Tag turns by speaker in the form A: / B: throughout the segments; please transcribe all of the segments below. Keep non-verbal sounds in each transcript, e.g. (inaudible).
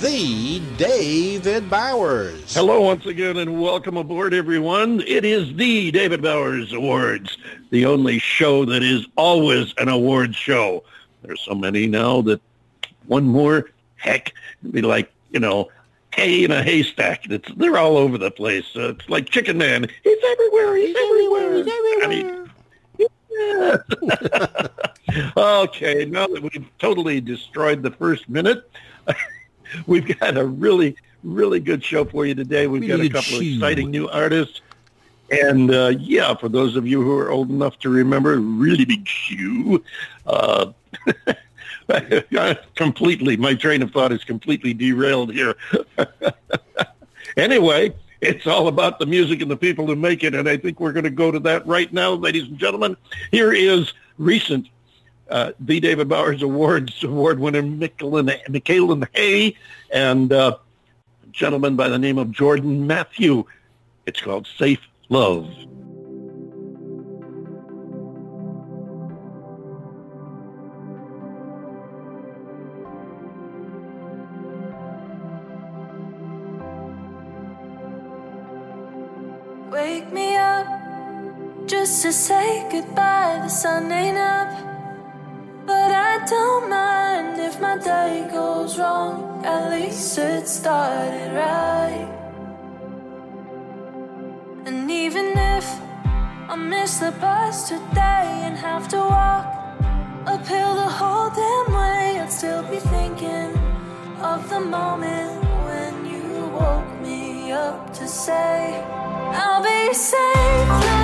A: the David Bowers.
B: Hello, once again, and welcome aboard, everyone. It is the David Bowers Awards, the only show that is always an awards show. There's so many now that one more, heck, it'd be like, you know, hay in a haystack. It's, they're all over the place. Uh, it's like Chicken Man. He's everywhere. He's, he's everywhere. everywhere. He's everywhere. yeah. (laughs) okay, now that we've totally destroyed the first minute, (laughs) (laughs) We've got a really, really good show for you today. We've really got a couple of exciting new artists. And uh, yeah, for those of you who are old enough to remember, really big shoe. Uh, (laughs) completely, my train of thought is completely derailed here. (laughs) anyway, it's all about the music and the people who make it, and I think we're going to go to that right now, ladies and gentlemen. Here is recent uh, the David Bowers Awards award winner Michaelan Hay and uh, a gentleman by the name of Jordan Matthew. It's called Safe Love.
C: Wake me up just to say goodbye. The sun ain't up. Don't mind if my day goes wrong. At least it started right. And even if I miss the bus today and have to walk uphill the whole damn way, I'd still be thinking of the moment when you woke me up to say, I'll be safe, love,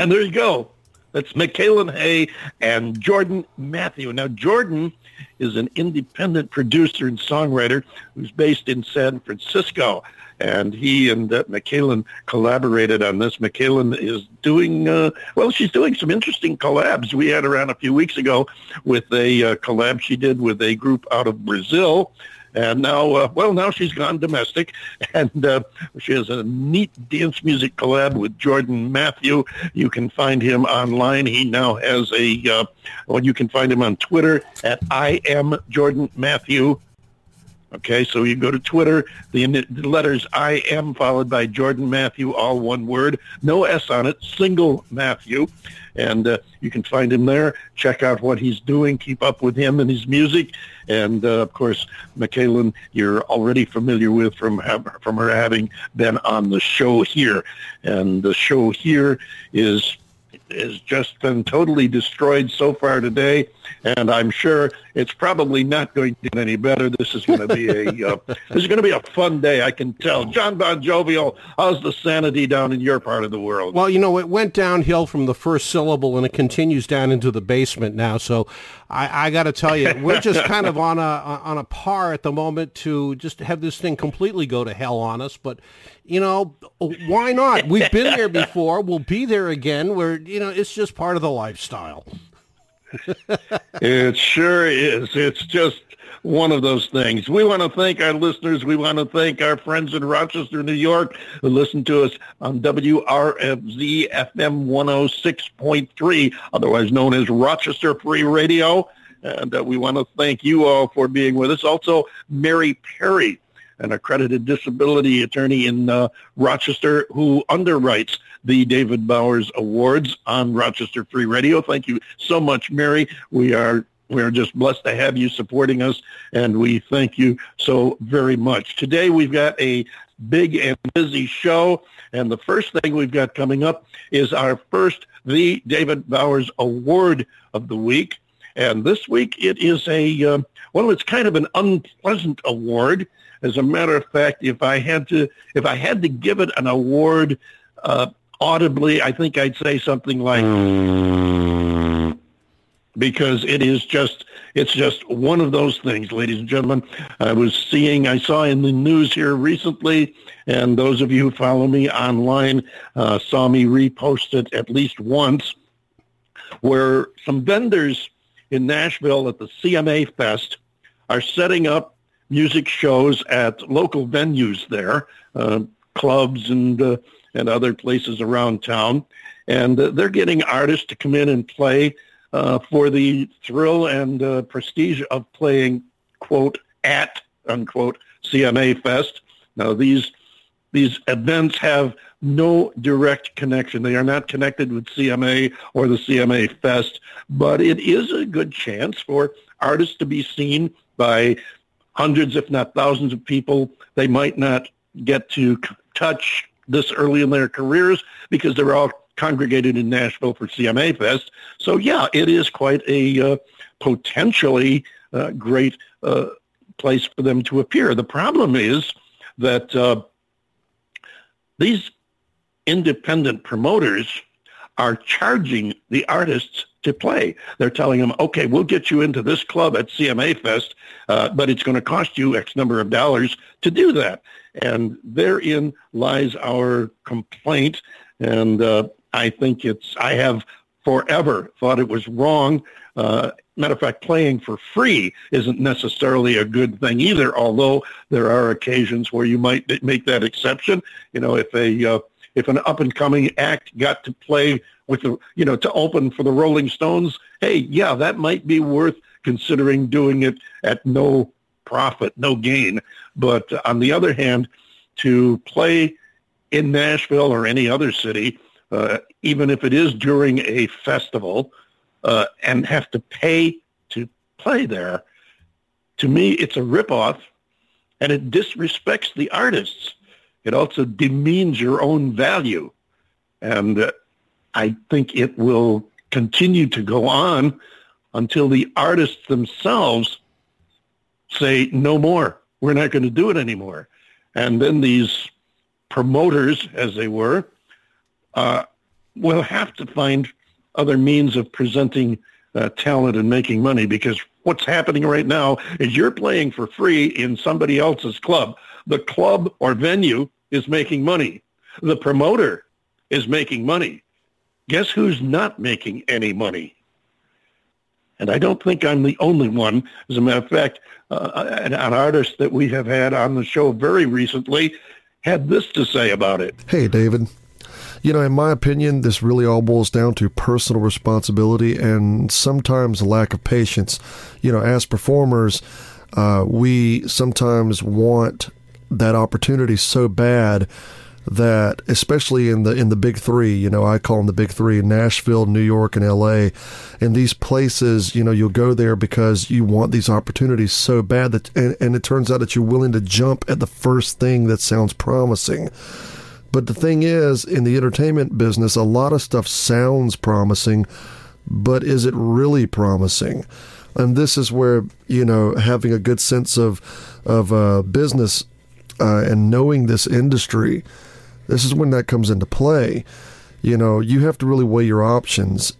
B: And there you go. That's Michaelan Hay and Jordan Matthew. Now, Jordan is an independent producer and songwriter who's based in San Francisco. And he and uh, Michaelan collaborated on this. Michaelan is doing, uh, well, she's doing some interesting collabs. We had her on a few weeks ago with a uh, collab she did with a group out of Brazil and now, uh, well, now she's gone domestic, (laughs) and uh, she has a neat dance music collab with Jordan Matthew. You can find him online. He now has a, uh, well, you can find him on Twitter at I am Jordan Matthew. Okay, so you go to Twitter, the, letters I am followed by Jordan Matthew, all one word, no S on it, single Matthew. And uh, you can find him there. Check out what he's doing. Keep up with him and his music. And, uh, of course, Michaelan, you're already familiar with from, from her having been on the show here. And the show here is has just been totally destroyed so far today, and I'm sure it's probably not going to get any better. This is going to be a (laughs) uh, this is going to be a fun day. I can tell. John Bon Jovial, how's the sanity down in your part of the world?
D: Well, you know, it went downhill from the first syllable, and it continues down into the basement now. So, I, I got to tell you, we're just kind of on a on a par at the moment to just have this thing completely go to hell on us. But you know, why not? We've been there before. We'll be there again. Where you know, it's just part of the lifestyle.
B: it sure is. It's just one of those things. We want to thank our listeners. We want to thank our friends in Rochester, New York, who listen to us on WRFZ FM 106.3, otherwise known as Rochester Free Radio. And uh, we want to thank you all for being with us. Also, Mary Perry, an accredited disability attorney in uh, Rochester who underwrites the David Bowers Awards on Rochester Free Radio. Thank you so much, Mary. We are we are just blessed to have you supporting us, and we thank you so very much. Today we've got a big and busy show, and the first thing we've got coming up is our first the David Bowers Award of the week. And this week it is a, uh, well, it's kind of an unpleasant award. As a matter of fact, if I had to, if I had to give it an award uh, audibly, I think I'd say something like, because it is just, it's just one of those things, ladies and gentlemen. I was seeing, I saw in the news here recently, and those of you who follow me online uh, saw me repost it at least once, where some vendors in Nashville at the CMA Fest are setting up music shows at local venues there, uh, clubs and uh, and other places around town, and uh, they're getting artists to come in and play uh, for the thrill and uh, prestige of playing quote at unquote CMA Fest. Now these these events have no direct connection. They are not connected with CMA or the CMA Fest, but it is a good chance for artists to be seen by hundreds, if not thousands of people they might not get to touch this early in their careers because they're all congregated in Nashville for CMA Fest. So yeah, it is quite a uh, potentially uh, great uh, place for them to appear. The problem is that uh, these independent promoters are charging the artists to play. They're telling them, okay, we'll get you into this club at CMA Fest, uh, but it's going to cost you X number of dollars to do that. And therein lies our complaint. And uh, I think it's, I have forever thought it was wrong. Uh, matter of fact, playing for free isn't necessarily a good thing either, although there are occasions where you might make that exception. You know, if a, uh, if an up and coming act got to play with the, you know, to open for the Rolling Stones, hey, yeah, that might be worth considering doing it at no profit, no gain. But on the other hand, to play in Nashville or any other city, uh, even if it is during a festival, uh, and have to pay to play there, to me, it's a ripoff, and it disrespects the artists. It also demeans your own value. And uh, I think it will continue to go on until the artists themselves say, no more. We're not going to do it anymore. And then these promoters, as they were, uh, we'll have to find other means of presenting uh, talent and making money because what's happening right now is you're playing for free in somebody else's club. The club or venue is making money. The promoter is making money. Guess who's not making any money? And I don't think I'm the only one. As a matter of fact, uh, an, an artist that we have had on the show very recently had this to say about it.
E: Hey, David. You know, in my opinion, this really all boils down to personal responsibility and sometimes a lack of patience. You know, as performers, uh, we sometimes want that opportunity so bad that especially in the in the big three, you know, I call them the big three: Nashville, New York, and L.A. In these places, you know, you'll go there because you want these opportunities so bad that, and, and it turns out that you're willing to jump at the first thing that sounds promising. But the thing is, in the entertainment business, a lot of stuff sounds promising, but is it really promising? And this is where you know having a good sense of of uh, business uh, and knowing this industry this is when that comes into play. You know, you have to really weigh your options.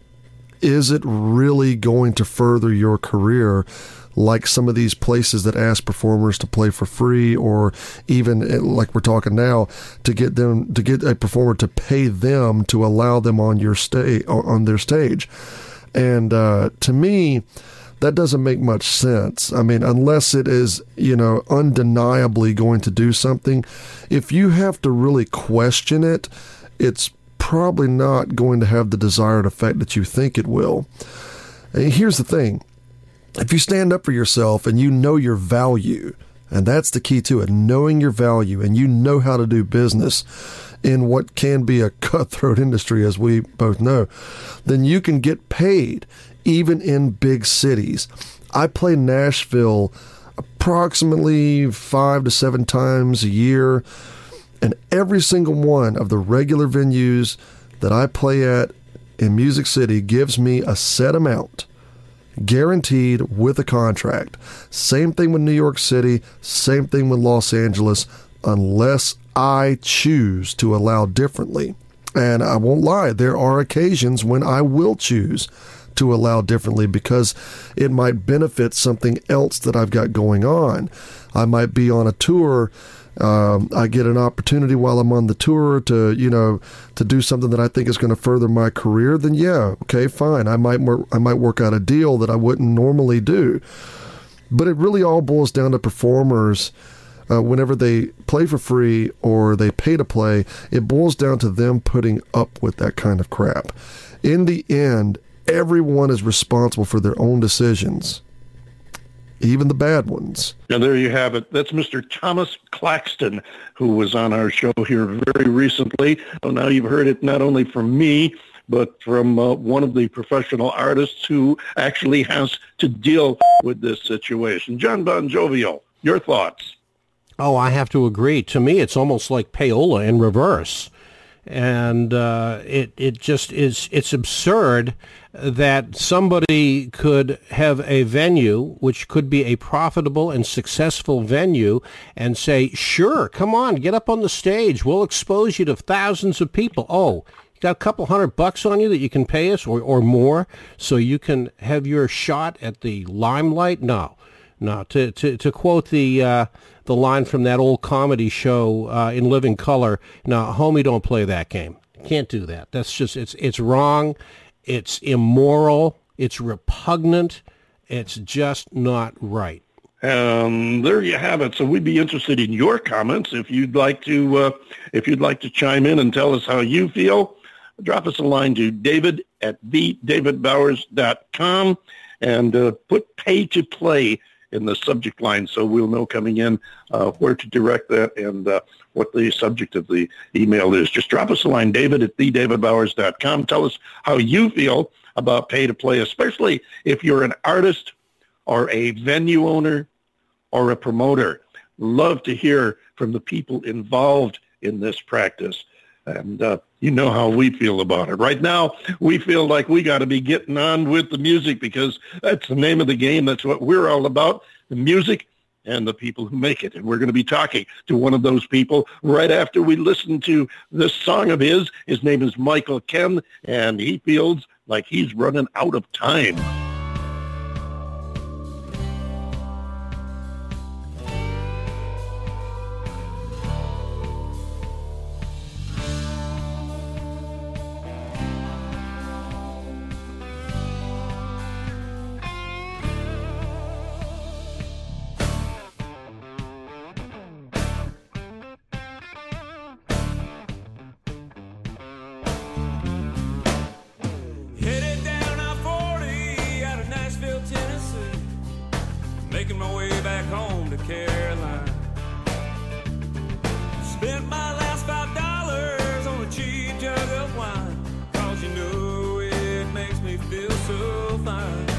E: Is it really going to further your career? Like some of these places that ask performers to play for free or even eh, like we're talking now to get them to get a performer to pay them to allow them on your stay on their stage and uh, to me that doesn't make much sense. I mean, unless it is, you know, undeniably going to do something, if you have to really question it, it's probably not going to have the desired effect that you think it will. And here's the thing if you stand up for yourself and you know your value, and that's the key to it, knowing your value and you know how to do business in what can be a (laughs) cutthroat industry, as we both know, then you can get paid even in big cities. I play Nashville approximately five to seven times a year, and every single one of the regular venues that I play at in Music City gives me a set amount guaranteed with a contract. Same thing with New York City, same thing with Los Angeles, unless I choose to allow differently. And I won't lie, there are occasions when I will choose to allow differently because it might benefit something else that I've got going on. I might be on a tour. Um, I get an opportunity while I'm on the tour to, you know, to do something that I think is going to further my career. Then yeah, okay, fine. I might work, I might work out a deal that I wouldn't normally do. But it really all boils down to performers. Uh, whenever they play for free or they pay to play, it boils down to them putting up with that kind of crap. In the end, everyone is responsible for their own decisions, even the bad ones.
B: And there you have it. That's Mr. Thomas Claxton, who was on our show here very recently. Well, now you've heard it not only from me, but from uh, one of the professional artists who actually has to deal with this situation. John Bon Jovial, your thoughts?
D: Oh, I have to agree. To me, it's almost like payola in reverse and uh, it it just is it's absurd that somebody could have a venue which could be a profitable and successful venue and say sure come on get up on the stage we'll expose you to thousands of people oh you got a couple hundred bucks on you that you can pay us or, or more so you can have your shot at the limelight no no to to, to quote the uh, the line from that old comedy show uh, in living color. Now, homie, don't play that game. Can't do that. That's just it's it's wrong. It's immoral. It's repugnant. It's just not right.
B: Um, there you have it. So we'd be interested in your comments if you'd like to uh, if you'd like to chime in and tell us how you feel. Drop us a line to David at thedavidbowers.com and uh, put pay to play in the subject line so we'll know coming in uh, where to direct that and uh, what the subject of the email is. Just drop us a line, david at thedavidbowers.com. Tell us how you feel about pay to play, especially if you're an artist or a venue owner or a promoter. Love to hear from the people involved in this practice. And uh, you know how we feel about it. Right now, we feel like we got to be getting on with the music because that's the name of the game. That's what we're all about. The music and the people who make it. And we're going to be talking to one of those people right after we listen to this song of his. His name is Michael Ken, and he feels like he's running out of time.
F: So fine.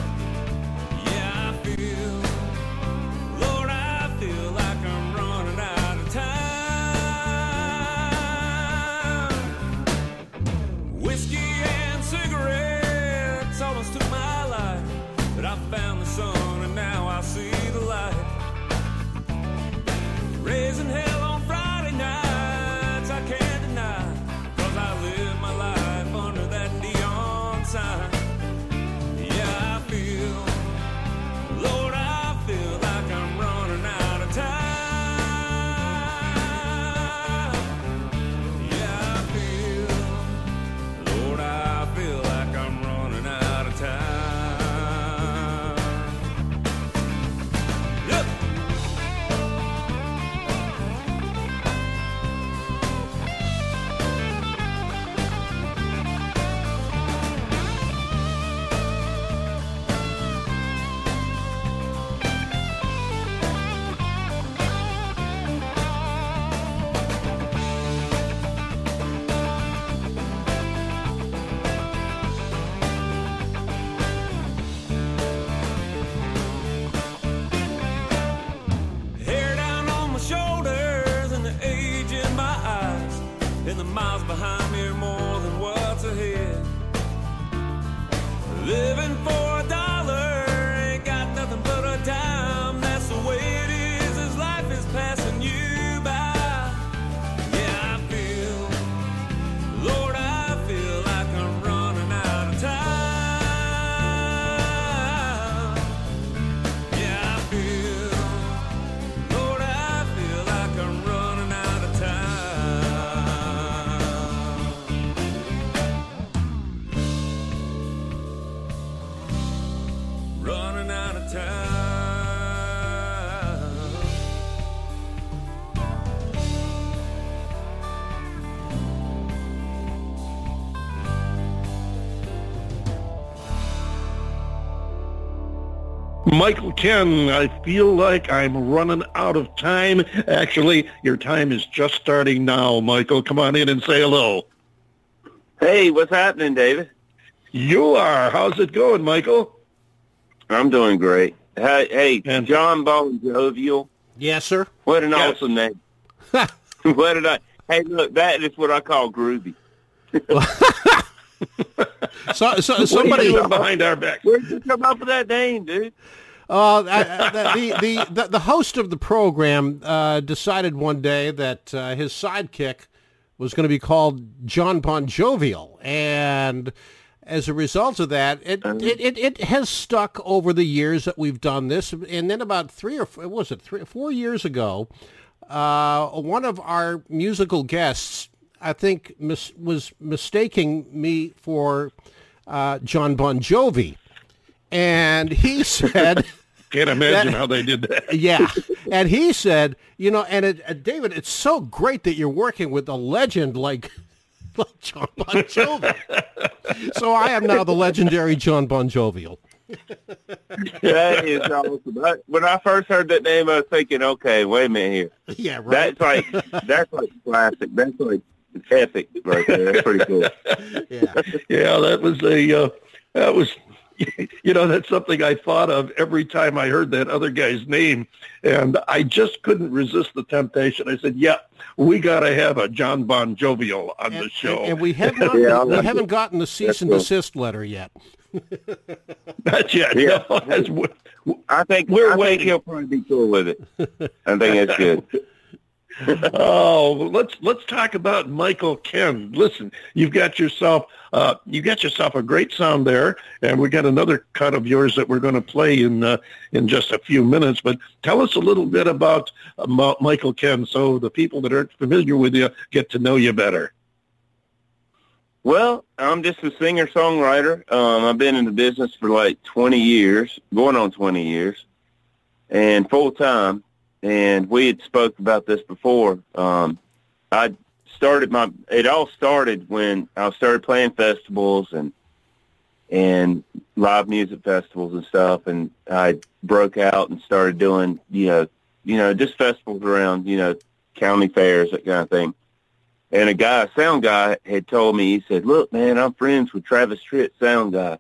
B: Michael Ken, I feel like I'm running out of time. Actually, your time is just starting now, Michael. Come on in and say hello.
G: Hey, what's happening, David?
B: You are. How's it going, Michael?
G: I'm doing great. Hey, hey,
B: And-
G: John Bon Jovial.
D: Yes, sir.
G: What an
B: Yes.
G: awesome name. (laughs) (laughs) what did I? Hey, look, that is what I call groovy. (laughs)
D: So, so
B: What are
D: somebody.
B: you doing behind our back?
G: Where'd you come up with that name, dude?
D: Uh, I- I- the, the, the, the host of the program uh, decided one day that uh, his sidekick was going to be called John Bon Jovial. And as a result of that, it, it, it, it has stuck over the years that we've done this. And then about three or four, was it three or four years ago, uh, one of our musical guests, I think, mis- was mistaking me for uh, John Bon Jovi. And he (laughs) said...
B: Can't imagine
D: That-
B: how they did that. (laughs)
D: yeah. And he said, you know, and it, uh, David, it's so great that you're working with a legend like (laughs) like John Bon Jovi. so I am now the legendary John Bon Jovial.
G: That is awesome. I, when I first heard that name, I was thinking, okay, wait a minute here.
D: Yeah, right.
G: That's like that's like classic. That's like epic right there. That's pretty cool. (laughs)
D: yeah.
B: Yeah, that was a uh, that was (laughs) you know, that's something I thought of every time I heard that other guy's name, and I just couldn't resist the temptation. I said, "Yeah, we got to have a John Bon Jovial on
D: And,
B: the show."
D: and, and we have (laughs) not
G: Yeah,
D: we
G: I'm-
D: haven't gotten the cease and
G: cool.
D: desist letter yet.
B: Not yet.
G: Yeah.
B: No, that's w-
G: I think
B: We're
G: I think
B: waiting.
G: he'll probably be cool with it. I think that's good.
B: Oh, let's let's talk about Michael Ken. Listen, you've got yourself uh, you got yourself a great sound there, and we got another cut of yours that we're going to play in uh, in just a few minutes. But tell us a little bit about uh, Michael Ken, so the people that aren't familiar with you get to know you better.
G: Well, I'm just a singer songwriter. Um, I've been in the business for like 20 years, going on 20 years, and full time. And we had spoke about this before. Um, I started my. It all started when I started playing festivals and and live music festivals and stuff. And I broke out and started doing you know you know just festivals around you know county fairs that kind of thing. And a guy, a sound guy, had told me, he said, look, man, I'm friends with Travis Tritt, sound guy.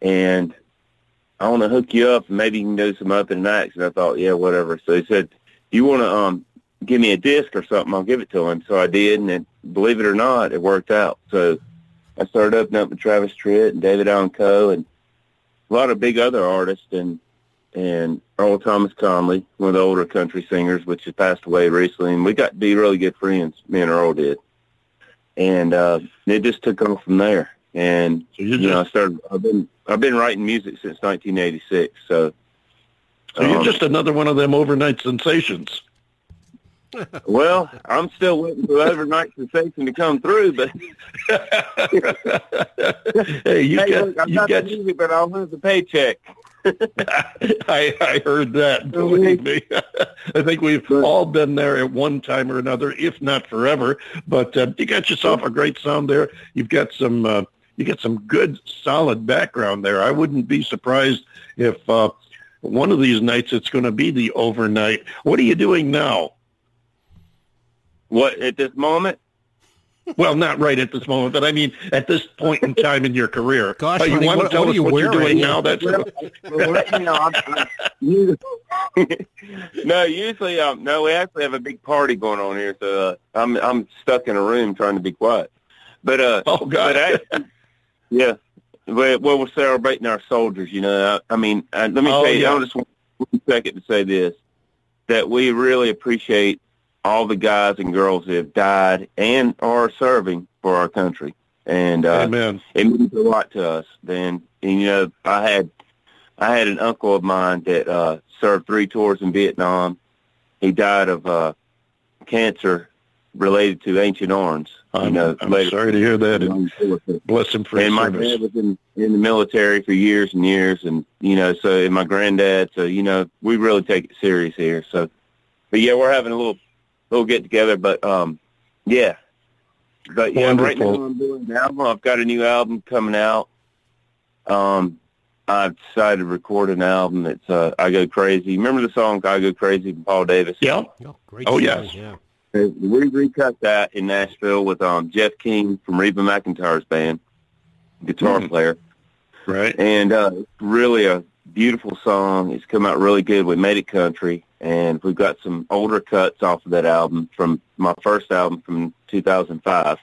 G: And I want to hook you up and maybe you can do some opening acts. And I thought, yeah, whatever. So he said, you want to um, give me a disc or something? I'll give it to him. So I did. And it, believe it or not, it worked out. So I started opening up with Travis Tritt and David Allan Coe and a lot of big other artists and and Earl Thomas Conley, one of the older country singers, which has passed away recently, and we got to be really good friends. Me and Earl did, and uh, it just took off from there. And
B: So you
G: you know, I started. I've been I've been writing music since 1986. So,
B: so you're
G: um,
B: just another one of them overnight sensations. (laughs)
G: well, I'm still waiting for overnight sensation to come through. But (laughs)
B: hey, you
G: hey,
B: get
G: look, I'm
B: you
G: not
B: get
G: the music, but I'll lose the paycheck. (laughs)
B: I, I heard that. Believe me, I think we've all been there at one time or another, if not forever. But uh, you got yourself a great sound there. You've got some uh, you get some good, solid background there. I wouldn't be surprised if uh, one of these nights it's going to be the overnight. What are you doing now?
G: What at this moment?
B: Well, not right at this moment, but I mean at this point in time in your career. (laughs)
D: Gosh,
B: Uh, you
D: honey,
B: want
D: what-
B: to tell
D: what are
B: us
D: you
B: what you're
D: wearing?
B: doing now? That's
G: Well, well, you know, I'm, I'm, (laughs) no, usually, um, no, we actually have a big party going on here, so uh, I'm I'm stuck in a room trying to be quiet. But uh,
B: oh God.
G: but actually, yeah, well, well, we're celebrating our soldiers. You know, I, I mean, let me
B: Oh,
G: tell you,
B: yeah.
G: I just want one second to say this: that we really appreciate all the guys and girls that have died and are serving for our country, and uh,
B: Amen.
G: it means a lot to us. Then, and, you know, I had I had an uncle of mine that uh, served three tours in Vietnam. He died of uh, cancer related to Agent Orange. You
B: I'm,
G: know,
B: I'm
G: later.
B: sorry to hear that. And bless him for his
G: And my
B: service.
G: dad was in in the military for years and years, and you know, so and my granddad. So you know, we really take it serious here. So, but yeah, we're having a little little get together. But um, yeah, but yeah, right now I'm doing an album. I've got a new album coming out. Um, I've decided to record an album. It's uh, I Go Crazy. Remember the song I Go Crazy from Paul Davis?
B: Yeah.
D: Oh, great.
B: Oh,
D: song,
B: yes.
D: Yeah.
G: We recut that in Nashville with um Jeff King from Reba McEntire's band, guitar
B: Mhm.
G: player.
B: Right.
G: and uh, it's really a beautiful song. It's come out really good. We made it country, and we've got some older cuts off of that album from my first album from 2005.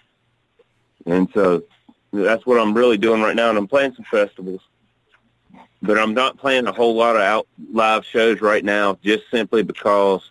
G: And so that's what I'm really doing right now, and I'm playing some festivals. But I'm not playing a whole lot of out live shows right now, just simply because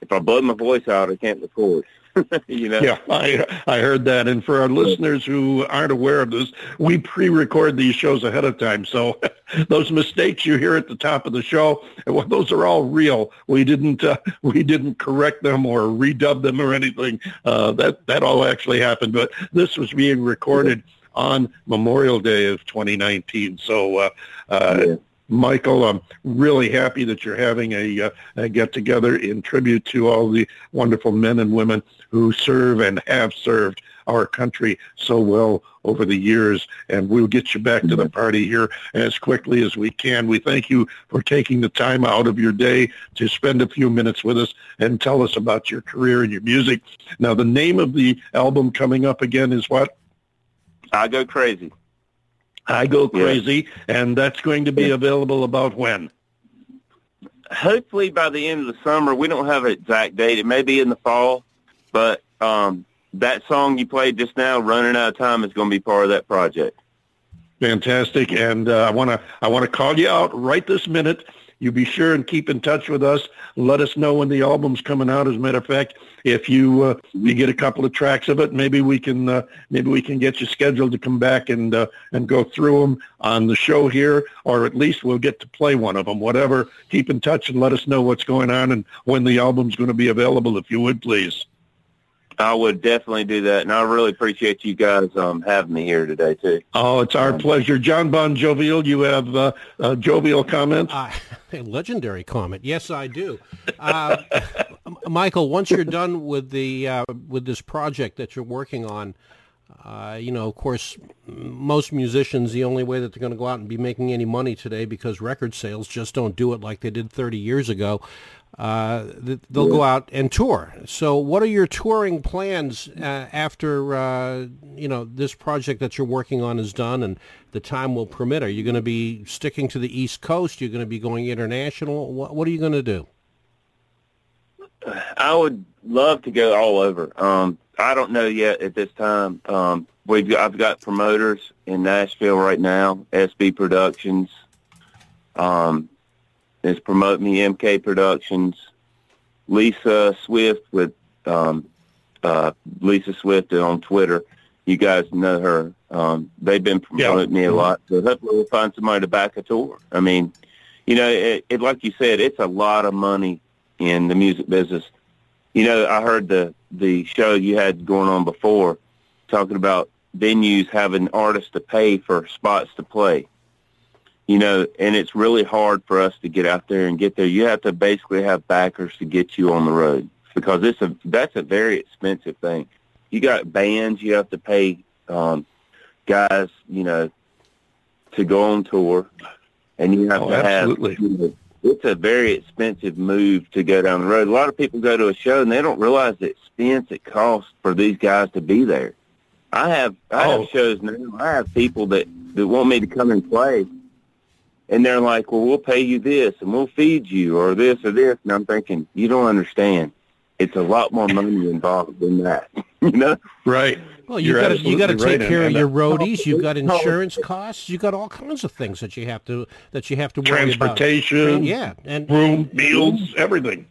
G: if I blow my voice out, I can't record. (laughs) you know?
B: Yeah, I I heard that. And for our listeners who aren't aware of this, we pre-record these shows ahead of time. So (laughs) those mistakes you hear at the top of the show, (laughs) well, those are all real. We didn't uh, we didn't correct them or redub them or anything. Uh, that that all actually happened. But this was being recorded on Memorial Day of 2019. So. Uh, uh,
G: Yeah.
B: Michael, I'm really happy that you're having a, uh, a get together in tribute to all the wonderful men and women who serve and have served our country so well over the years. And we'll get you back to the party here as quickly as we can. We thank you for taking the time out of your day to spend a few minutes with us and tell us about your career and your music. Now, the name of the album coming up again is what?
G: I Go Crazy.
B: I Go
G: Yeah.
B: Crazy, and that's going to be available about when?
G: hopefully by the end of the summer. We don't have an exact date. It may be in the fall, but um, that song you played just now, "Running Out of Time," is going to be part of that project.
B: Fantastic, and uh, I want to I want to call you out right this minute. You be sure and keep in touch with us. Let us know when the album's coming out. As a matter of fact, if you uh, you get a couple of tracks of it, maybe we can uh, maybe we can get you scheduled to come back and uh, and go through them on the show here, or at least we'll get to play one of them. Whatever. Keep in touch and let us know what's going on and when the album's going to be available, if you would please.
G: I would definitely do that, and I really appreciate you guys um, having me here today too.
B: Oh, it's our pleasure, John Bon Jovial. You have uh, uh, jovial comments.
D: Uh, (laughs) a legendary comment. Yes, I do. Uh, Michael, once you're done with the uh, with this project that you're working on, uh, you know, of course, most musicians, the only way that they're going to go out and be making any money today, because record sales just don't do it like they did 30 years ago, uh, th- they'll go out and tour. So, what are your touring plans uh, after uh, you know this project that you're working on is done and the time will permit? Are you going to be sticking to the East Coast? You're going to be going international? What, what are you going to do? (sighs)
G: I would love to go all over. Um, I don't know yet at this time. Um, we've got, I've got promoters in Nashville right now, SB Productions. Um, is promoting me MK Productions. Lisa Swift with um, uh, Lisa Swift on Twitter. You guys know her. Um, they've been promoting me a lot. So hopefully we'll find somebody to back a tour. I mean, you know, it, it like you said, it's a lot of money in the music business. You know, I heard the the show you had going on before talking about venues having artists to pay for spots to play. You know, and it's really hard for us to get out there and get there. You have to basically have backers to get you on the road because it's a that's a very expensive thing. You got bands you have to pay um guys, you know, to go on tour and you have
B: Oh,
G: to
B: absolutely.
G: have you know, it's a very expensive move to go down the road. A lot of people go to a show and they don't realize the expense it costs for these guys to be there. I have I
B: Oh.
G: have shows now. I have people that that want me to come and play, and they're like, "Well, we'll pay you this, and we'll feed you, or this or this." And I'm thinking, you don't understand. It's a lot more money involved than that. (laughs) you know,
B: Right.
D: Well, you got to you got to take
B: right,
D: care of your roadies. You've got insurance costs. You've got all kinds of things that you have to that you have to worry about.
B: Transportation,
D: Yeah, and
B: room, meals, everything.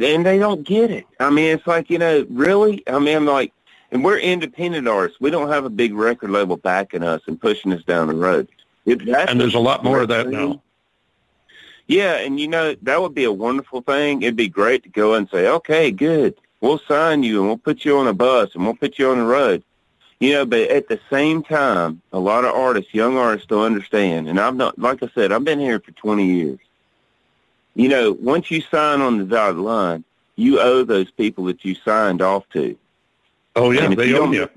G: and they don't get it. I mean, it's like you know, really. I mean, I'm like, and we're independent artists. We don't have a big record label backing us and pushing us down the road. It,
B: And there's a lot more of that
G: thing.
B: now.
G: Yeah, and you know that would be a wonderful thing. It'd be great to go and say, "Okay, good, we'll sign you and we'll put you on a bus and we'll put you on the road." You know, but at the same time, a lot of artists, young artists, don't understand. And I'm not, like I said, I've been here for 20 years. You know, once you sign on the dotted line, you owe those people that you signed off to.
B: Oh yeah, they
G: you
B: own you.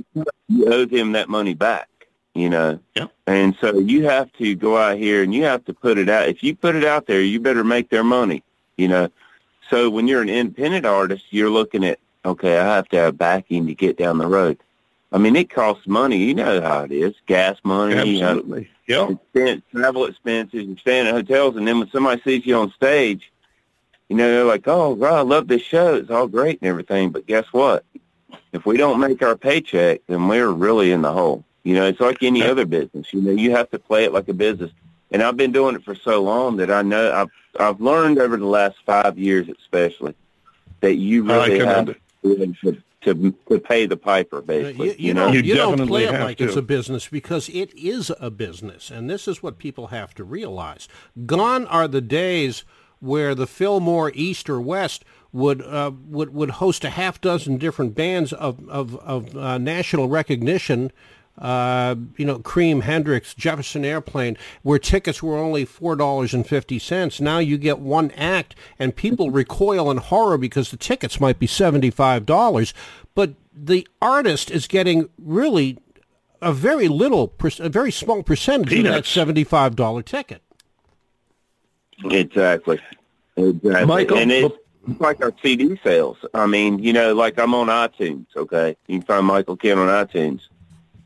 G: You owe them that money back. You know.
B: Yeah.
G: And so you have to go out here and you have to put it out. If you put it out there, you better make their money. You know. So when you're an independent artist, you're looking at okay, I have to have backing to get down the road. I mean, it costs money. You know how it is: gas money, you have
B: Absolutely. Yeah.
G: expense, travel expenses, you're staying at hotels, and then when somebody sees you on stage, you know, they're like, oh, wow, I love this show. It's all great and everything. But guess what? If we don't make our paycheck, then we're really in the hole. You know, it's like any other business. You know, you have to play it like a business. And I've been doing it for so long that I know I've I've learned over the last five years, especially, that you really
B: can
G: have
B: under-
G: to, to to pay the piper, basically.
D: you, you,
G: you know,
D: don't,
B: You
D: you don't play it
B: have
D: like it's a business because it is a business, and this is what people have to realize. Gone are the days where the Fillmore East or West would uh, would would host a half dozen different bands of of, of uh, national recognition. Uh, you know, Cream, Hendrix, Jefferson Airplane, where tickets were only four dollars and fifty cents. Now you get one act, and people (laughs) recoil in horror because the tickets might be seventy-five dollars, but the artist is getting really a very little, per- a very small percentage of that seventy-five dollar ticket.
G: Exactly. Exactly.
B: Michael,
G: and it's it's like our CD sales. I mean, you know, like I'm on iTunes, okay? You can find Michael Ken on iTunes.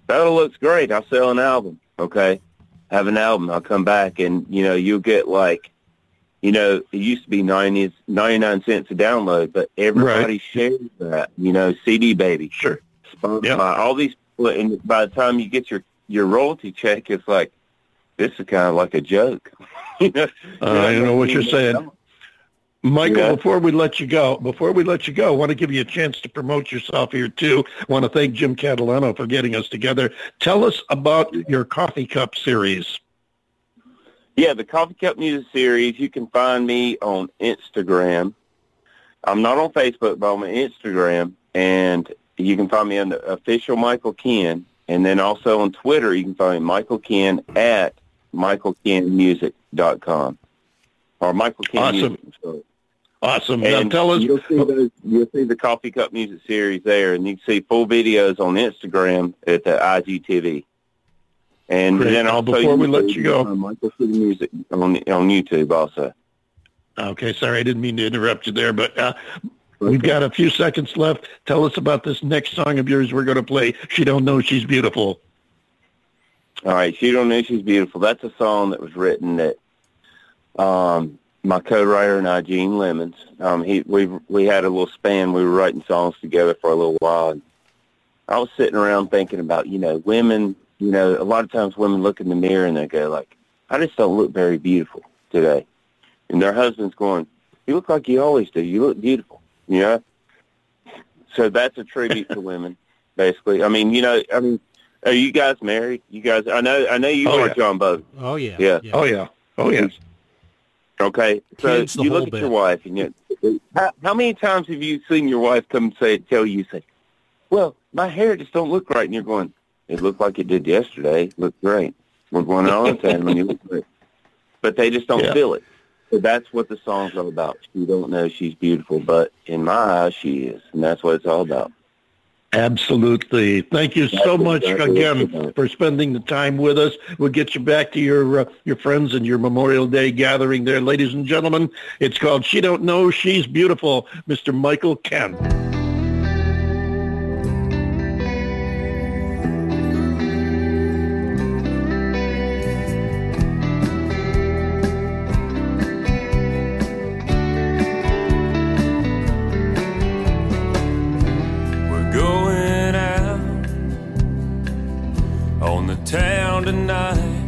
G: That looks great. I'll sell an album. Okay, have an album. I'll come back, and you know you'll get like, you know, it used to be 90, 99 cents a download, but everybody shares that. You know, CD baby,
B: Sure.
G: Spotify,
B: Yep.
G: all these. And by the time you get your your royalty check, it's like this is kind of like a joke. (laughs) you know, uh,
B: I don't know what you're saying. Michael,
G: Yeah.
B: before we let you go, before we let you go, I want to give you a chance to promote yourself here too. I want to thank Jim Catalano for getting us together. Tell us about your coffee cup series.
G: Yeah, the Coffee Cup Music Series. You can find me on Instagram. I'm not on Facebook, but I'm on Instagram, and you can find me on the official Michael Ken, and then also on Twitter. You can find me Michael Ken at michaelkenmusic.com or Michael Ken
B: Awesome.
G: Music.
B: Awesome.
G: And
B: now tell us.
G: You'll see, those, you'll see the Coffee Cup Music Series there, and you can see full videos on Instagram at the IGTV. And
B: Great.
G: then also
B: before we
G: YouTube,
B: let you go-
G: uh, Michael City Music on on YouTube also.
B: Okay, sorry, I didn't mean to interrupt you there, but uh, we've got a few seconds left. Tell us about this next song of yours we're going to play. She don't know she's beautiful.
G: All right, she don't know she's beautiful. That's a song that was written that um, my co-writer and I, Gene Lemons, um, he we we had a little span. We were writing songs together for a little while. And I was sitting around thinking about you know women. You know, a lot of times women look in the mirror and they go like, "I just don't look very beautiful today," and their husband's going, "You look like you always do. You look beautiful." You know. So that's a tribute to women, (laughs) basically. I mean, you know, I mean, are you guys married? You guys, I know, I know you
B: Oh,
G: are,
B: yeah.
G: John Bogan.
D: Oh yeah.
G: Yeah.
B: Oh, yeah. Oh, yeah.
G: Okay, so you look at
D: bit.
G: your wife, and you, how, how many times have you seen your wife come say, tell you, say, "Well, my hair just don't look right," and you're going, "It looked like it did yesterday. It looked great. We're going all the time, and you look great." But they just don't
B: Yeah.
G: feel it. So that's what the song's all about. You don't know she's beautiful, but in my eyes, she is, and that's what it's all about.
B: Absolutely. Thank you so much
G: exactly what it's
B: again for spending the time with us. We'll get you back to your uh, your friends and your Memorial Day gathering there, ladies and gentlemen. It's called She Don't Know She's Beautiful, Mr. Michael
F: Ken. Tonight.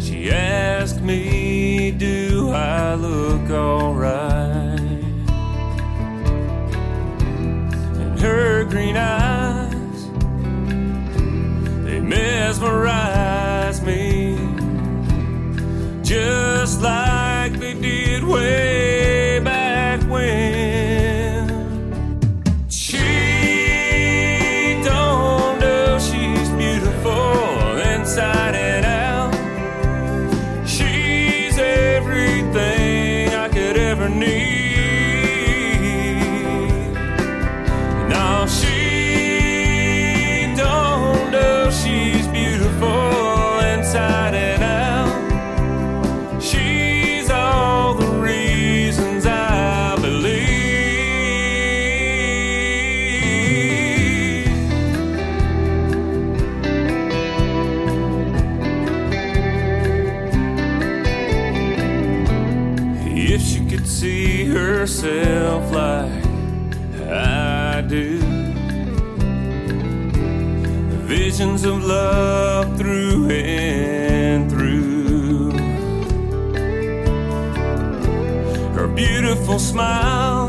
F: She asked me, Do I look alright? And her green eyes, they mesmerize me just like they did way smile,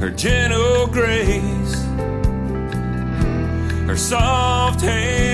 F: her gentle grace, her soft hands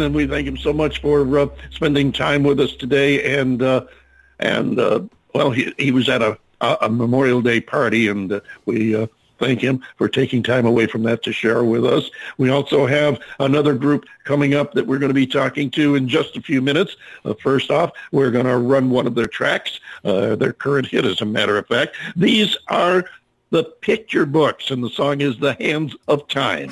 F: And
B: we thank him so much for uh, spending time with us today. And uh, and uh, well, he he was at a a a Memorial Day party, and uh, we. Uh, Thank him for taking time away from that to share with us. We also have another group coming up that we're going to be talking to in just a few minutes. Uh, first off, we're going to run one of their tracks, uh, their current hit, as a matter of fact. These are the picture books, and the song is The Hands of Time.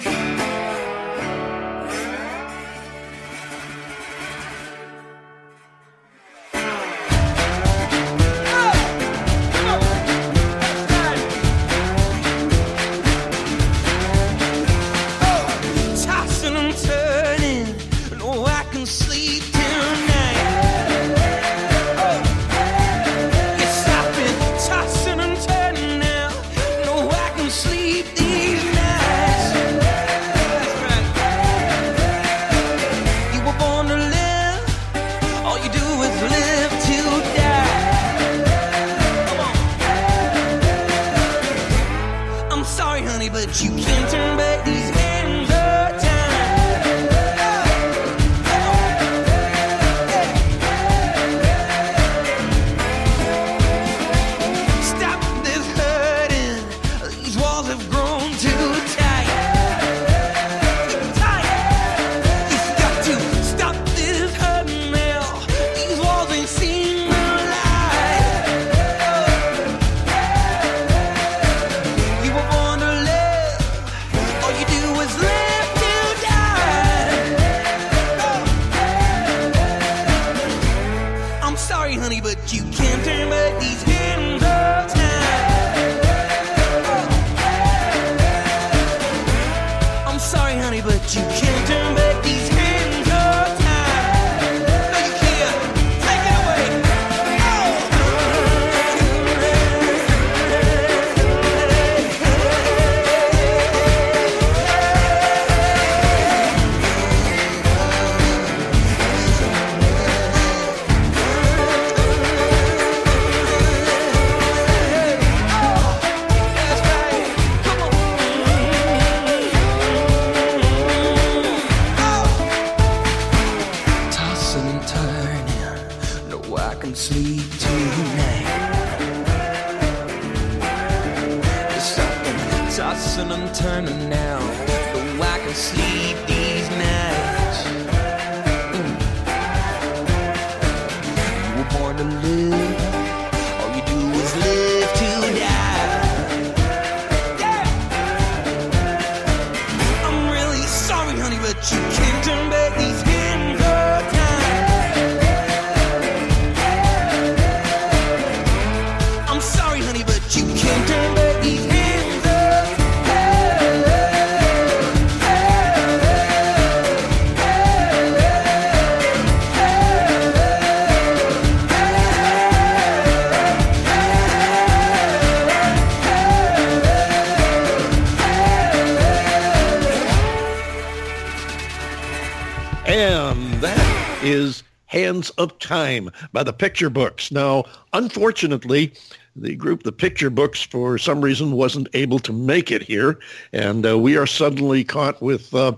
B: By the Picture Books. Now, unfortunately, the group, the Picture Books, for some reason wasn't able to make it here. And uh, we are suddenly caught with, uh,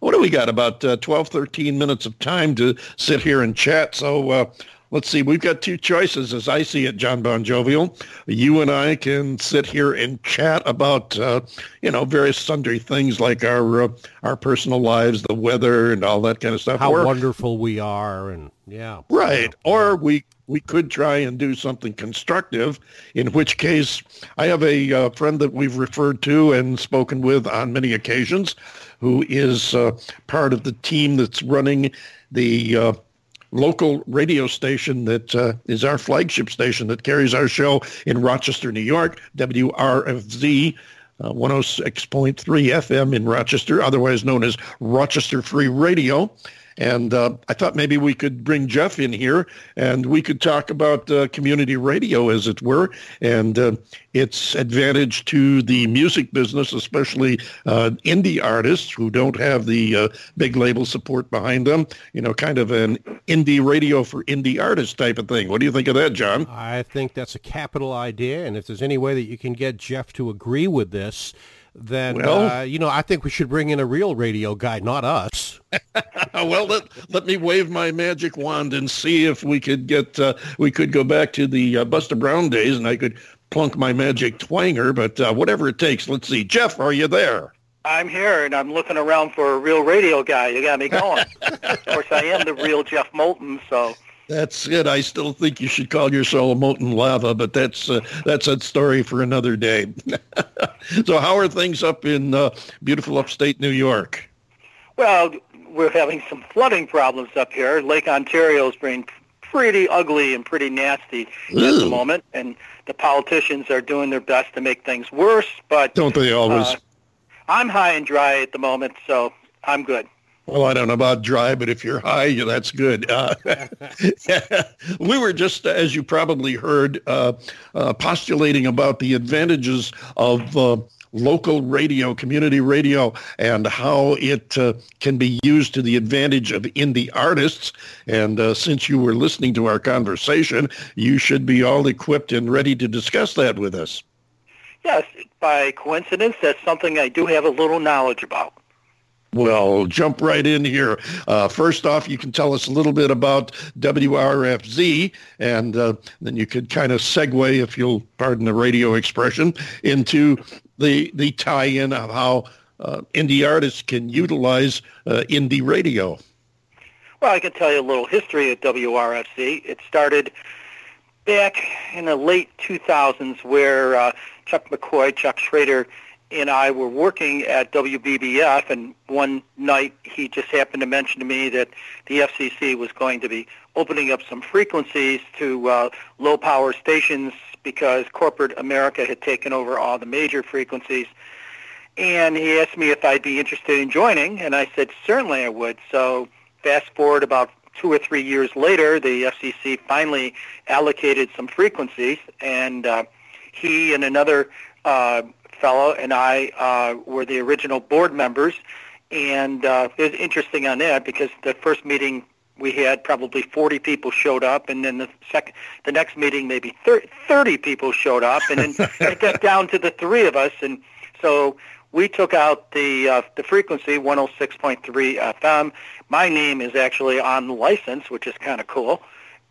B: what do we got, about uh, 12, 13 minutes of time to sit here and chat. So uh, let's see, we've got two choices as I see it, John Bon Jovial. You and I can sit here and chat about, uh, you know, various sundry things like our uh, our personal lives, the weather, and all that kind of stuff.
D: How
B: Or-
D: wonderful we are, and yeah,
B: Right. Or we we could try and do something constructive, in which case I have a uh, friend that we've referred to and spoken with on many occasions who is uh, part of the team that's running the uh, local radio station that uh, is our flagship station that carries our show in Rochester, New York, WRFZ. Uh, 106.3 FM in Rochester, otherwise known as Rochester Free Radio. And uh, I thought maybe we could bring Jeff in here and we could talk about uh, community radio, as it were, and uh, its advantage to the music business, especially uh, indie artists who don't have the uh, big label support behind them. You know, kind of an indie radio for indie artists type of thing. What do you think of that, John?
D: I think that's a capital idea, and if there's any way that you can get Jeff to agree with this, then
B: Well-
D: uh, you know I think we should bring in a real radio guy, not us. (laughs)
B: well, let, let me wave my magic wand and see if we could get uh, we could go back to the uh, Buster Brown days, and I could plunk my magic twanger. But uh, whatever it takes, let's see. Jeff, are you there?
H: I'm here and I'm looking around for a real radio guy. You got me going. (laughs) of course, I am the real Jeff Moulton, so
B: That's it. I still think you should call yourself molten lava, but that's uh, that's a story for another day. (laughs) so, how are things up in uh, beautiful upstate New York?
H: well, we're having some flooding problems up here. Lake Ontario is being pretty ugly and pretty nasty at the moment, and the politicians are doing their best to make things worse. But
B: Don't they always?
H: Uh, I'm high and dry at the moment, so I'm good.
B: Well, I don't know about dry, but if you're high, that's good. Uh, (laughs) we were just, as you probably heard, uh, uh, postulating about the advantages of uh, local radio, community radio, and how it uh, can be used to the advantage of indie artists. And uh, since you were listening to our conversation, you should be all equipped and ready to discuss that with us.
H: Yes, by coincidence, that's something I do have a little knowledge about.
B: Well, jump right in here. Uh, first off, you can tell us a little bit about WRFZ, and uh, then you could kind of segue, if you'll pardon the radio expression, into the the tie-in of how uh, indie artists can utilize uh, indie radio.
H: Well, I can tell you a little history of WRFZ. It started back in the late 2000s where uh, Chuck McCoy, Chuck Schrader, and I were working at WBBF, and one night he just happened to mention to me that the FCC was going to be opening up some frequencies to uh, low-power stations because corporate America had taken over all the major frequencies. And he asked me if I'd be interested in joining, and I said certainly I would. So fast forward about two or three years later, the FCC finally allocated some frequencies, and uh, he and another uh, fellow and I uh, were the original board members. And uh, it was interesting on that because the first meeting we had probably 40 people showed up, and then the second, the next meeting maybe 30, 30 people showed up, and then (laughs) it got down to the three of us, and so we took out the uh, the frequency 106.3 FM. My name is actually on license, which is kind of cool,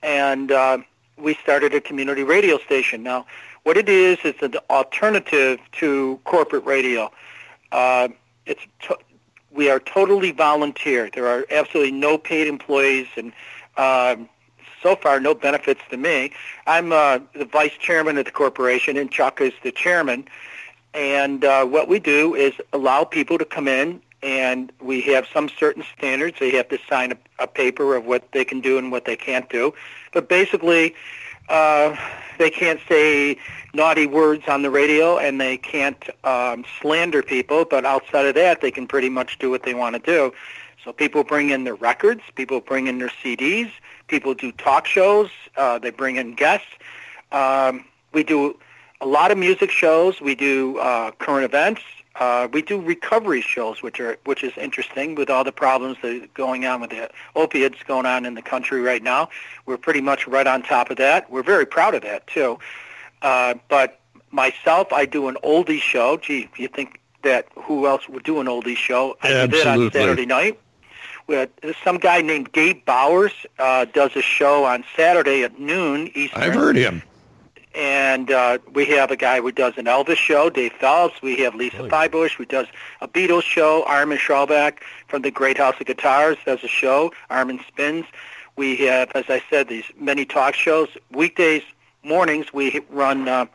H: and uh, we started a community radio station. Now, what it is is an alternative to corporate radio. Uh, it's to- we are totally volunteer. There are absolutely no paid employees, and um, so far no benefits to me. I'm uh, the vice chairman of the corporation, and Chuck is the chairman. And uh, what we do is allow people to come in, and we have some certain standards. They have to sign a, a paper of what they can do and what they can't do. But basically, uh, they can't say naughty words on the radio, and they can't um, slander people. But outside of that, they can pretty much do what they want to do. So people bring in their records, people bring in their CDs, people do talk shows, uh, they bring in guests. Um, we do a lot of music shows. We do uh, current events. Uh, we do recovery shows, which are which is interesting with all the problems that are going on with the opiates going on in the country right now. We're pretty much right on top of that. We're very proud of that too. Uh, but myself, I do an oldie show. Gee, you think that who else would do an oldie show? I do that on Saturday night. Had, some guy named Dave Bowers uh, does a show on Saturday at noon Eastern
B: I've heard him.
H: And uh, we have a guy who does an Elvis show, Dave Phelps. We have Lisa Feibush, who does a Beatles show. Armand Schaubroeck from the Great House of Guitars does a show. Armand spins. We have, as I said, these many talk shows. Weekdays mornings we run uh, a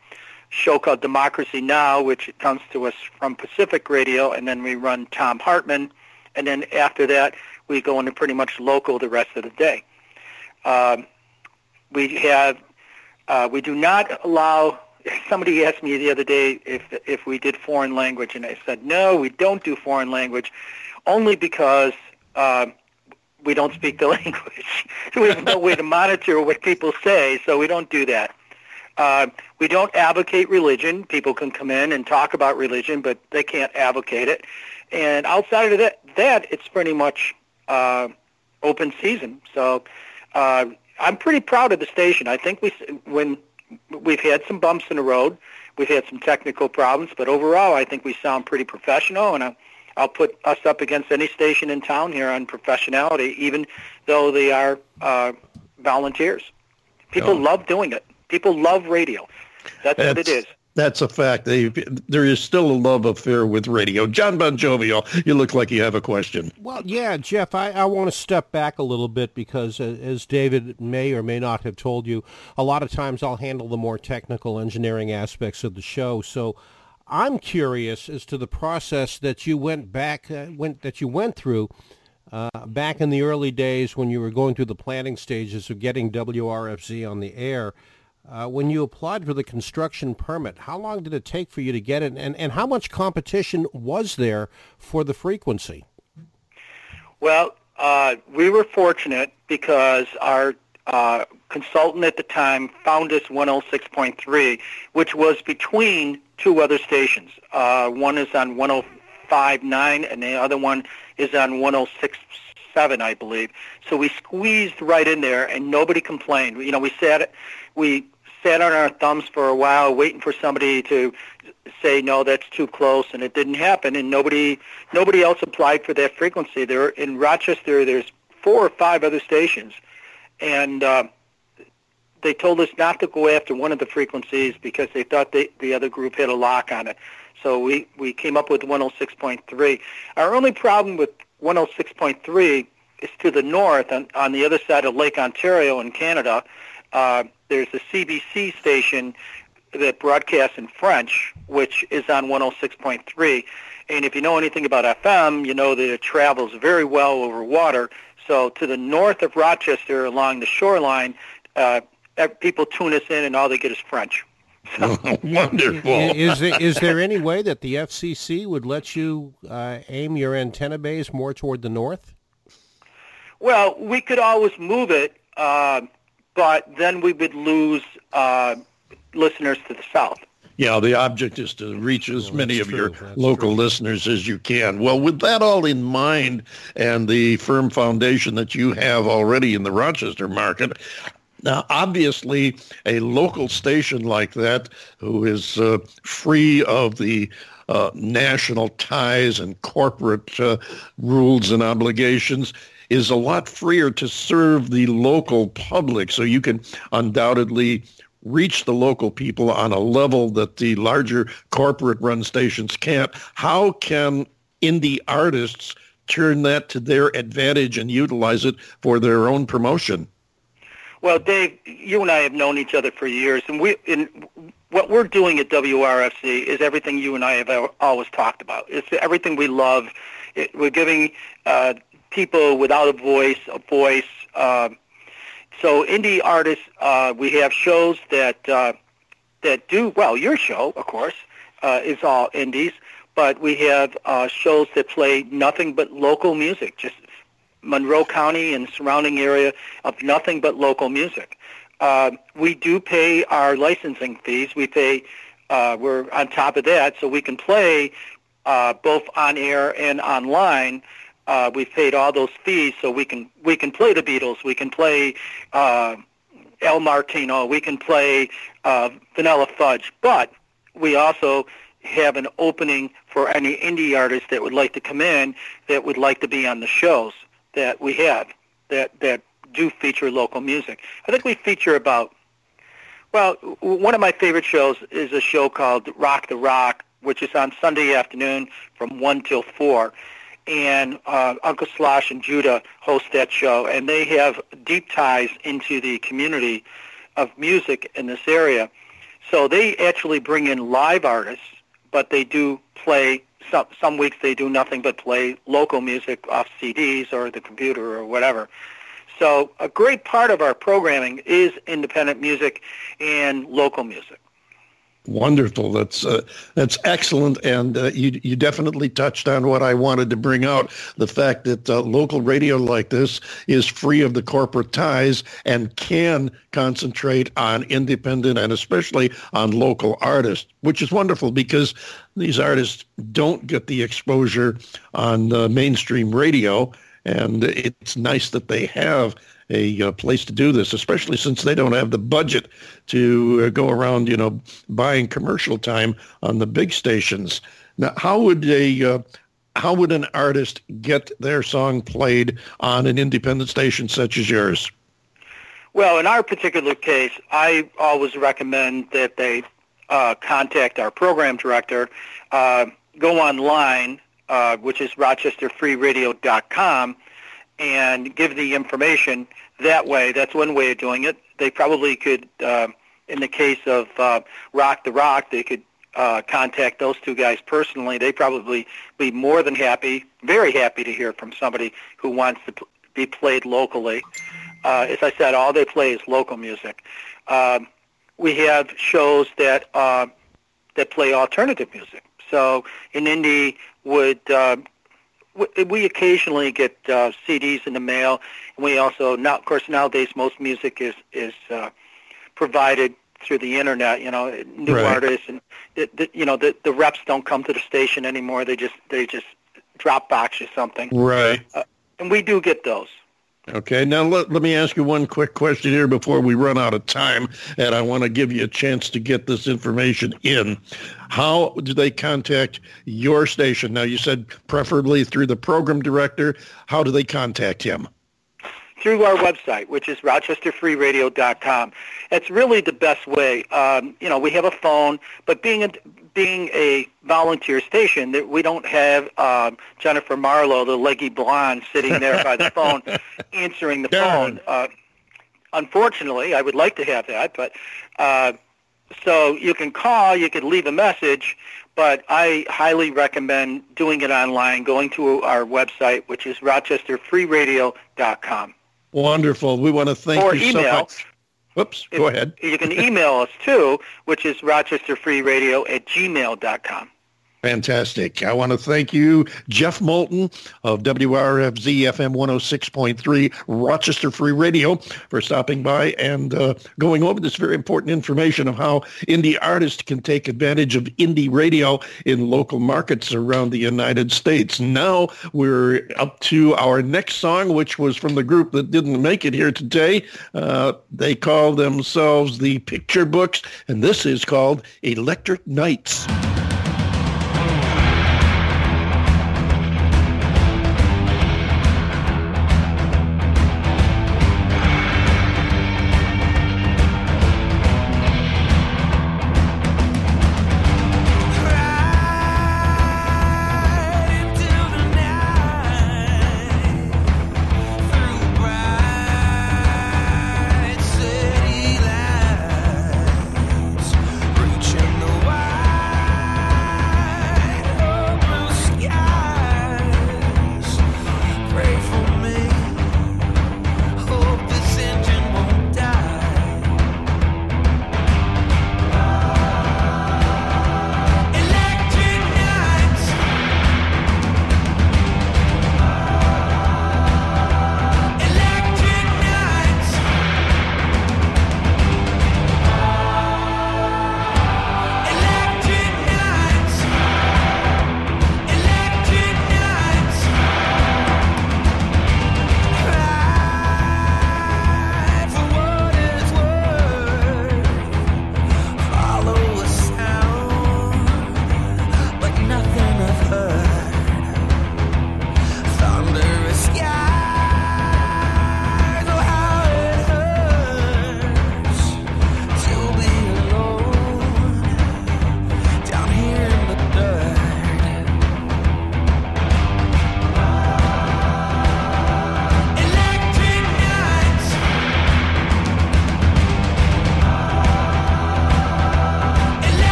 H: show called Democracy Now, which comes to us from Pacifica Radio, and then we run Thom Hartmann, and then after that we go into pretty much local the rest of the day. Um, we have uh, we do not allow. Somebody asked me the other day if if we did foreign language, and I said no, we don't do foreign language, only because uh, we don't speak the (laughs) language. (laughs) we have no way to monitor what people say, so we don't do that. Uh, we don't advocate religion. People can come in and talk about religion, but they can't advocate it. And outside of that, that it's pretty much uh, open season. So uh, I'm pretty proud of the station. I think we when we've had some bumps in the road. we've had some technical problems, but overall, I think we sound pretty professional, and I, I'll put us up against any station in town here on professionality, even though they are uh, volunteers. People
B: Oh.
H: love doing it. People love radio. That's, what it is.
B: That's a fact. They, there is still a love affair with radio. John Bon Jovial, you look like you have a question.
D: Well, yeah, Jeff, I, I want to step back a little bit because, uh, as David may or may not have told you, a lot of times I'll handle the more technical engineering aspects of the show. So I'm curious as to the process that you went back, uh, went that you went through uh, back in the early days when you were going through the planning stages of getting WRFZ on the air. Uh, when you applied for the construction permit, how long did it take for you to get it, and, and how much competition was there for the frequency?
H: Well, uh, we were fortunate because our uh, consultant at the time found us 106.3, which was between two other stations. Uh, one is on 105.9, and the other one is on 106.7, I believe. So we squeezed right in there, and nobody complained. You know, we sat, we sat on our thumbs for a while, waiting for somebody to say no, that's too close, and it didn't happen. And nobody, nobody else applied for that frequency. There in Rochester, there's four or five other stations, and uh, they told us not to go after one of the frequencies because they thought they, the other group had a lock on it. So we, we came up with 106.3. Our only problem with 106.3 is to the north, on, on the other side of Lake Ontario in Canada. Uh, there's a CBC station that broadcasts in French, which is on 106.3. And if you know anything about FM, you know that it travels very well over water. So to the north of Rochester, along the shoreline, uh, people tune us in, and all they get is French. (laughs)
B: Wonderful.
D: I- Is there, is there any way that the FCC would let you uh, aim your antenna bays more toward the north?
H: Well, we could always move it, uh, but then we would lose uh, listeners to the south.
B: Yeah, the object is to reach as many of
D: true.
B: your
D: That's
B: local listeners as you can. Well, with that all in mind and the firm foundation that you have already in the Rochester market, now obviously a local station like that who is uh, free of the uh, national ties and corporate uh, rules and obligations is a lot freer to serve the local public. So you can undoubtedly reach the local people on a level that the larger corporate run stations can't. How can indie artists turn that to their advantage and utilize it for their own promotion?
H: Well, Dave, you and I have known each other for years, and we in what we're doing at WRFZ is everything you and I have always talked about. It's everything we love. It, we're giving uh, people without a voice a voice. Uh, so indie artists, uh, we have shows that uh, that do well. Your show, of course, uh, is all indies, but we have uh, shows that play nothing but local music, just Monroe County and surrounding area of nothing but local music. Uh, we do pay our licensing fees. We pay. Uh, we're on top of that, so we can play uh, both on air and online. Uh, we've paid all those fees, so we can we can play the Beatles. We can play uh, Al Martino. We can play uh, Vanilla Fudge. But we also have an opening for any indie artist that would like to come in that would like to be on the shows that we have that that do feature local music. I think we feature about well, one of my favorite shows is a show called Rock the Rock, which is on Sunday afternoon from one till four, and uh, Uncle Slosh and Judah host that show, and they have deep ties into the community of music in this area. So they actually bring in live artists, but they do play some some weeks they do nothing but play local music off CDs or the computer or whatever. So a great part of our programming is independent music and local music.
B: Wonderful. That's uh, that's excellent, and uh, you you definitely touched on what I wanted to bring out: the fact that uh, local radio like this is free of the corporate ties and can concentrate on independent and especially on local artists, which is wonderful because these artists don't get the exposure on uh, mainstream radio, and it's nice that they have a uh, place to do this, especially since they don't have the budget to uh, go around, you know, buying commercial time on the big stations. Now, how would a uh, how would an artist get their song played on an independent station such as yours?
H: Well, in our particular case, I always recommend that they uh, contact our program director, uh, go online, uh, which is rochesterfreeradio.com, and give the information that way. That's one way of doing it. They probably could, uh, in the case of uh, Rock the Rock, they could uh, contact those two guys personally. They probably be more than happy, very happy to hear from somebody who wants to be played locally. Uh, as I said, all they play is local music. Um, we have shows that uh, that play alternative music. So in Indy, would uh, w- we occasionally get uh, CDs in the mail, and we also now, of course, nowadays most music is is uh, provided through the internet. You know, new
B: Right.
H: artists and the, the, you know the the reps don't come to the station anymore. They just they just drop box you something,
B: Right.
H: and we do get those.
B: Okay, now let, let me ask you one quick question here before we run out of time, and I want to give you a chance to get this information in. How do they contact your station? Now, you said preferably through the program director. How do they contact him?
H: through our website, which is rochesterfreeradio.com. It's really the best way. Um, you know, we have a phone, but being a being a volunteer station, that we don't have um, Jennifer Marlowe, the leggy blonde, sitting there by the phone (laughs) answering the
B: Darn.
H: phone. Uh, unfortunately, I would like to have that, but uh, so you can call, you can leave a message, but I highly recommend doing it online, going to our website, which is rochesterfreeradio.com.
B: Wonderful. We want to thank
H: Or
B: you so much. Whoops, go ahead.
H: You can email us too, which is rochesterfreeradio at gmail.com.
B: Fantastic. I want to thank you, Jeff Moulton of WRFZ FM 106.3 Rochester Free Radio for stopping by and uh, going over this very important information of how indie artists can take advantage of indie radio in local markets around the United States. Now we're up to our next song, which was from the group that didn't make it here today. Uh, they call themselves the Picture Books, and this is called Electric Nights.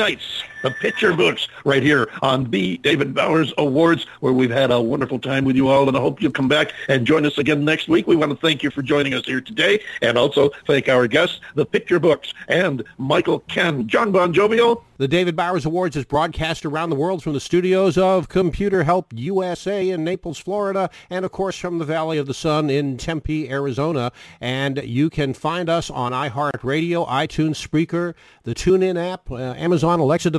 F: Nights,
B: the picture books, right here on the David Bowers Awards, where we've had a wonderful time with you all, and I hope you'll come back and join us again next week. We want to thank you for joining us here today, and also thank our guests, the picture books, and Michael Ken. John Bon Jovial,
D: The David Bowers Awards is broadcast around the world from the studios of Computer Help USA in Naples, Florida, and of course from the Valley of the Sun in Tempe, Arizona. And you can find us on iHeartRadio, iTunes, Spreaker, the TuneIn app, uh, Amazon Alexa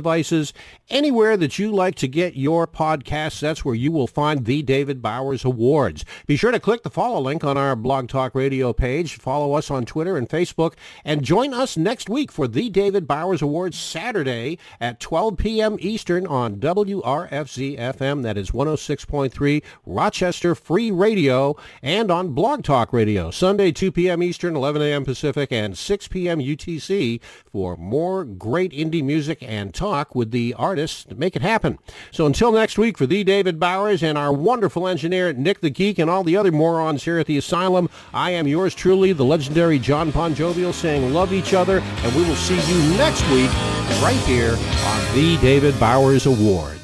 D: anywhere that you like to get your podcasts. That's where you will find the David Bowers Awards. Be sure to click the follow link on our Blog Talk Radio page. Follow us on Twitter and Facebook, and join us next week for the David Bowers Awards Saturday at 12 p.m. Eastern on WRFZ FM. That is 106.3 Rochester Free Radio and on Blog Talk Radio. Sunday, 2 p.m. Eastern, 11 a.m. Pacific, and 6 p.m. UTC for more great indie music and talk with the artists to make it happen. So until next week, for the David Bowers and our wonderful engineer, Nick the Geek, and all the other morons here at the Asylum, I am yours truly, the legendary John Bon Jovial, saying love each other, and we will see you next week right here on the David Bowers Awards.